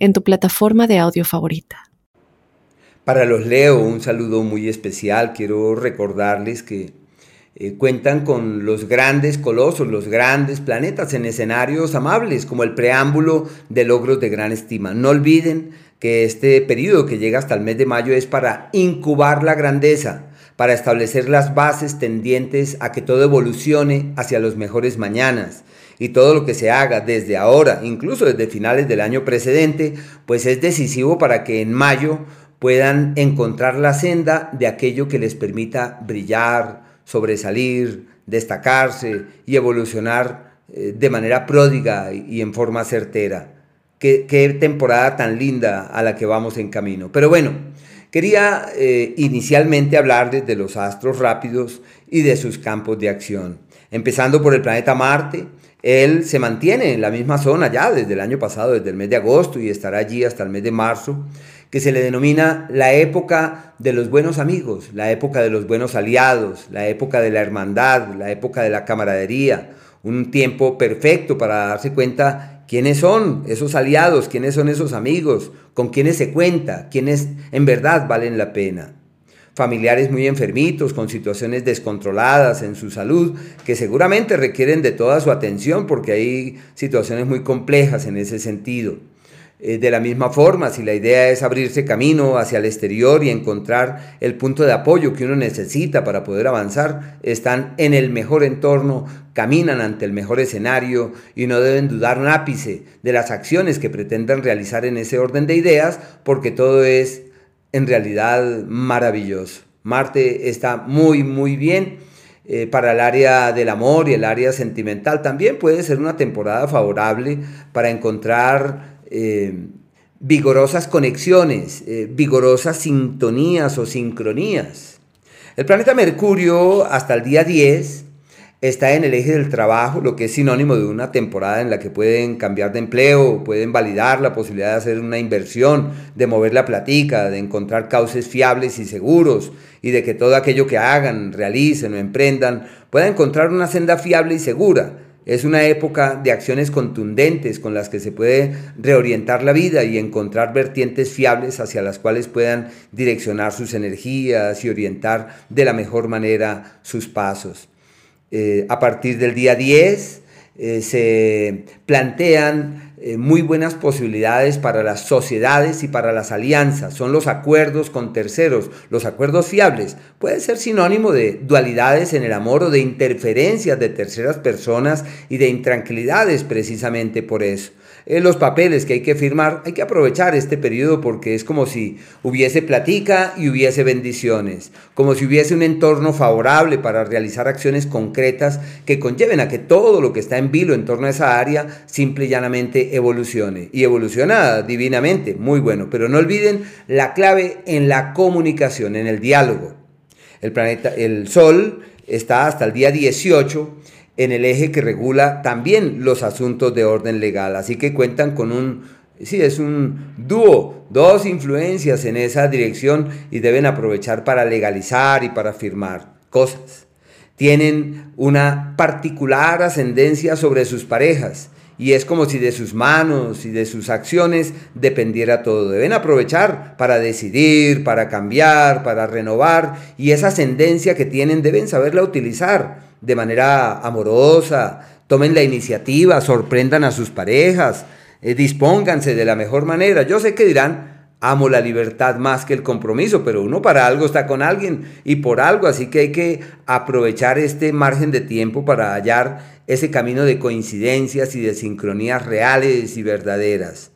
en tu plataforma de audio favorita. Para los Leo, un saludo muy especial. Quiero recordarles que eh, cuentan con los grandes colosos, los grandes planetas en escenarios amables, como el preámbulo de logros de gran estima. No olviden que este periodo que llega hasta el mes de mayo es para incubar la grandeza, para establecer las bases tendientes a que todo evolucione hacia los mejores mañanas y todo lo que se haga desde ahora, incluso desde finales del año precedente, pues es decisivo para que en mayo puedan encontrar la senda de aquello que les permita brillar, sobresalir, destacarse y evolucionar eh, de manera pródiga y en forma certera. Qué, temporada tan linda a la que vamos en camino. Pero bueno, quería eh, inicialmente hablar de los astros rápidos y de sus campos de acción. Empezando por el planeta Marte, él se mantiene en la misma zona ya desde el año pasado, desde el mes de agosto y estará allí hasta el mes de marzo, que se le denomina la época de los buenos amigos, la época de los buenos aliados, la época de la hermandad, la época de la camaradería, un tiempo perfecto para darse cuenta quiénes son esos aliados, quiénes son esos amigos, con quiénes se cuenta, quiénes en verdad valen la pena familiares muy enfermitos, con situaciones descontroladas en su salud, que seguramente requieren de toda su atención porque hay situaciones muy complejas en ese sentido. Eh, de la misma forma, si la idea es abrirse camino hacia el exterior y encontrar el punto de apoyo que uno necesita para poder avanzar, están en el mejor entorno, caminan ante el mejor escenario y no deben dudar un ápice de las acciones que pretendan realizar en ese orden de ideas, porque todo es en realidad maravilloso. Marte está muy, muy bien. Eh, para el área del amor y el área sentimental también puede ser una temporada favorable para encontrar eh, vigorosas conexiones, eh, vigorosas sintonías o sincronías. El planeta Mercurio hasta el día 10 está en el eje del trabajo, lo que es sinónimo de una temporada en la que pueden cambiar de empleo, pueden validar la posibilidad de hacer una inversión, de mover la platica, de encontrar cauces fiables y seguros y de que todo aquello que hagan, realicen o emprendan pueda encontrar una senda fiable y segura. Es una época de acciones contundentes con las que se puede reorientar la vida y encontrar vertientes fiables hacia las cuales puedan direccionar sus energías y orientar de la mejor manera sus pasos. Eh, a partir del día 10 eh, se plantean eh, muy buenas posibilidades para las sociedades y para las alianzas. Son los acuerdos con terceros, los acuerdos fiables. Puede ser sinónimo de dualidades en el amor o de interferencias de terceras personas y de intranquilidades precisamente por eso los papeles que hay que firmar, hay que aprovechar este periodo porque es como si hubiese platica y hubiese bendiciones, como si hubiese un entorno favorable para realizar acciones concretas que conlleven a que todo lo que está en vilo en torno a esa área simple y llanamente evolucione. Y evoluciona divinamente, muy bueno, pero no olviden la clave en la comunicación, en el diálogo. El planeta, el Sol está hasta el día 18 en el eje que regula también los asuntos de orden legal. Así que cuentan con un, sí, es un dúo, dos influencias en esa dirección y deben aprovechar para legalizar y para firmar cosas. Tienen una particular ascendencia sobre sus parejas y es como si de sus manos y de sus acciones dependiera todo. Deben aprovechar para decidir, para cambiar, para renovar y esa ascendencia que tienen deben saberla utilizar de manera amorosa, tomen la iniciativa, sorprendan a sus parejas, eh, dispónganse de la mejor manera. Yo sé que dirán, amo la libertad más que el compromiso, pero uno para algo está con alguien y por algo, así que hay que aprovechar este margen de tiempo para hallar ese camino de coincidencias y de sincronías reales y verdaderas.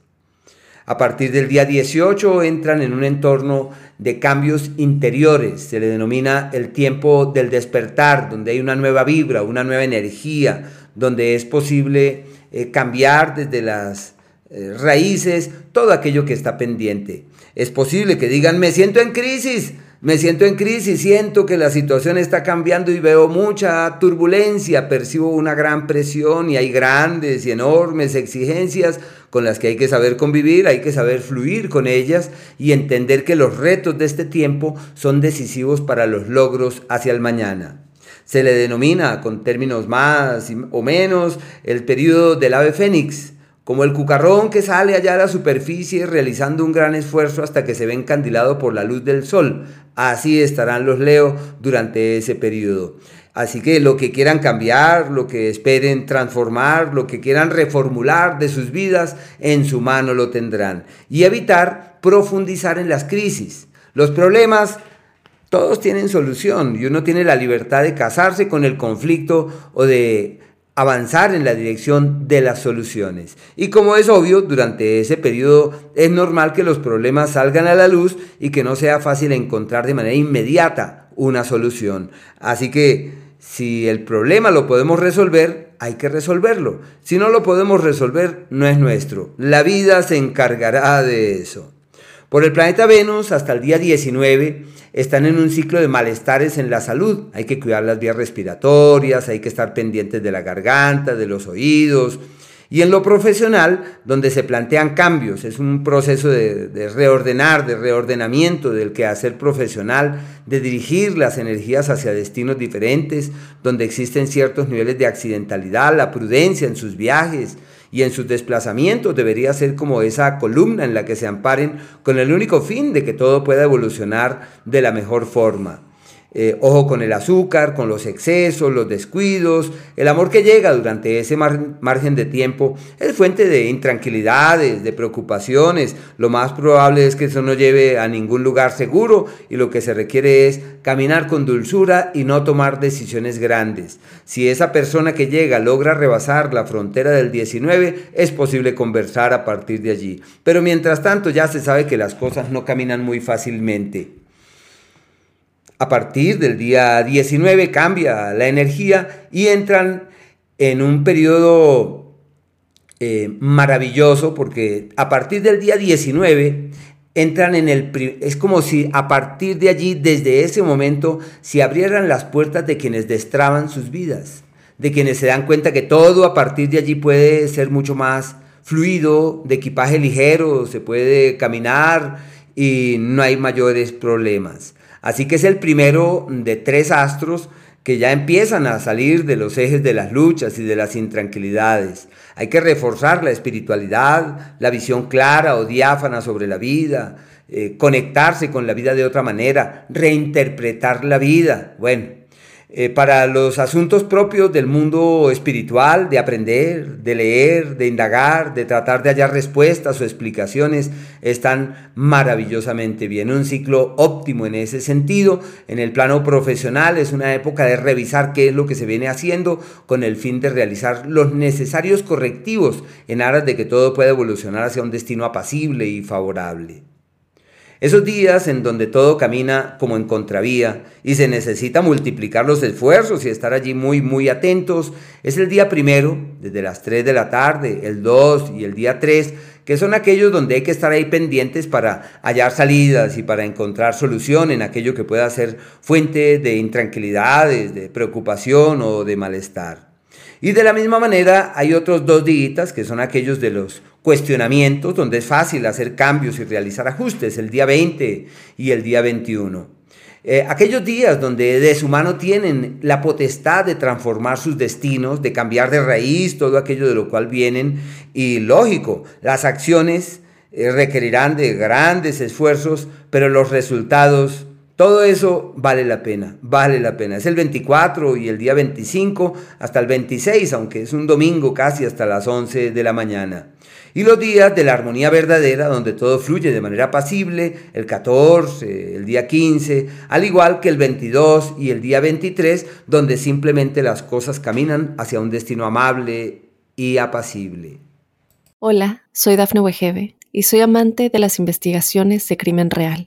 A partir del día 18 entran en un entorno de cambios interiores, se le denomina el tiempo del despertar, donde hay una nueva vibra, una nueva energía, donde es posible eh, cambiar desde las eh, raíces, todo aquello que está pendiente. Es posible que digan, me siento en crisis, me siento en crisis, siento que la situación está cambiando y veo mucha turbulencia, percibo una gran presión y hay grandes y enormes exigencias con las que hay que saber convivir, hay que saber fluir con ellas y entender que los retos de este tiempo son decisivos para los logros hacia el mañana. Se le denomina, con términos más o menos, el periodo del ave fénix, como el cucarrón que sale allá a la superficie realizando un gran esfuerzo hasta que se ve encandilado por la luz del sol. Así estarán los Leo durante ese periodo. Así que lo que quieran cambiar, lo que esperen transformar, lo que quieran reformular de sus vidas, en su mano lo tendrán. Y evitar profundizar en las crisis. Los problemas todos tienen solución y uno tiene la libertad de casarse con el conflicto o de avanzar en la dirección de las soluciones. Y como es obvio, durante ese periodo es normal que los problemas salgan a la luz y que no sea fácil encontrar de manera inmediata una solución. Así que si el problema lo podemos resolver, hay que resolverlo. Si no lo podemos resolver, no es nuestro. La vida se encargará de eso. Por el planeta Venus, hasta el día 19, están en un ciclo de malestares en la salud. Hay que cuidar las vías respiratorias, hay que estar pendientes de la garganta, de los oídos. Y en lo profesional, donde se plantean cambios, es un proceso de, reordenar, de reordenamiento del quehacer profesional, de dirigir las energías hacia destinos diferentes, donde existen ciertos niveles de accidentalidad, la prudencia en sus viajes, y en sus desplazamientos debería ser como esa columna en la que se amparen con el único fin de que todo pueda evolucionar de la mejor forma. Eh, ojo con el azúcar, con los excesos, los descuidos. El amor que llega durante ese margen de tiempo es fuente de intranquilidades, de preocupaciones. Lo más probable es que eso no lleve a ningún lugar seguro y lo que se requiere es caminar con dulzura y no tomar decisiones grandes. Si esa persona que llega logra rebasar la frontera del 19, es posible conversar a partir de allí. Pero mientras tanto ya se sabe que las cosas no caminan muy fácilmente. A partir del día 19 cambia la energía y entran en un periodo eh, maravilloso porque a partir del día 19 entran en el... Es como si a partir de allí, desde ese momento, se abrieran las puertas de quienes destraban sus vidas, de quienes se dan cuenta que todo a partir de allí puede ser mucho más fluido, de equipaje ligero, se puede caminar y no hay mayores problemas. Así que es el primero de tres astros que ya empiezan a salir de los ejes de las luchas y de las intranquilidades. Hay que reforzar la espiritualidad, la visión clara o diáfana sobre la vida, eh, conectarse con la vida de otra manera, reinterpretar la vida. Bueno, eh, para los asuntos propios del mundo espiritual, de aprender, de leer, de indagar, de tratar de hallar respuestas o explicaciones, están maravillosamente bien. Un ciclo óptimo en ese sentido. En el plano profesional es una época de revisar qué es lo que se viene haciendo con el fin de realizar los necesarios correctivos en aras de que todo pueda evolucionar hacia un destino apacible y favorable. Esos días en donde todo camina como en contravía y se necesita multiplicar los esfuerzos y estar allí muy, muy atentos, es el día primero, desde las 3 de la tarde, el 2 y el día 3, que son aquellos donde hay que estar ahí pendientes para hallar salidas y para encontrar solución en aquello que pueda ser fuente de intranquilidades, de preocupación o de malestar. Y de la misma manera hay otros dos días que son aquellos de los cuestionamientos, donde es fácil hacer cambios y realizar ajustes, el día 20 y el día 21. Eh, aquellos días donde de su mano tienen la potestad de transformar sus destinos, de cambiar de raíz todo aquello de lo cual vienen, y lógico, las acciones eh, requerirán de grandes esfuerzos, pero los resultados todo eso vale la pena, vale la pena. Es el 24 y el día 25 hasta el 26, aunque es un domingo casi hasta las 11 de la mañana. Y los días de la armonía verdadera, donde todo fluye de manera pasible, el 14, el día 15, al igual que el 22 y el día 23, donde simplemente las cosas caminan hacia un destino amable y apacible. Hola, soy Dafne Wegebe y soy amante de las investigaciones de crimen real.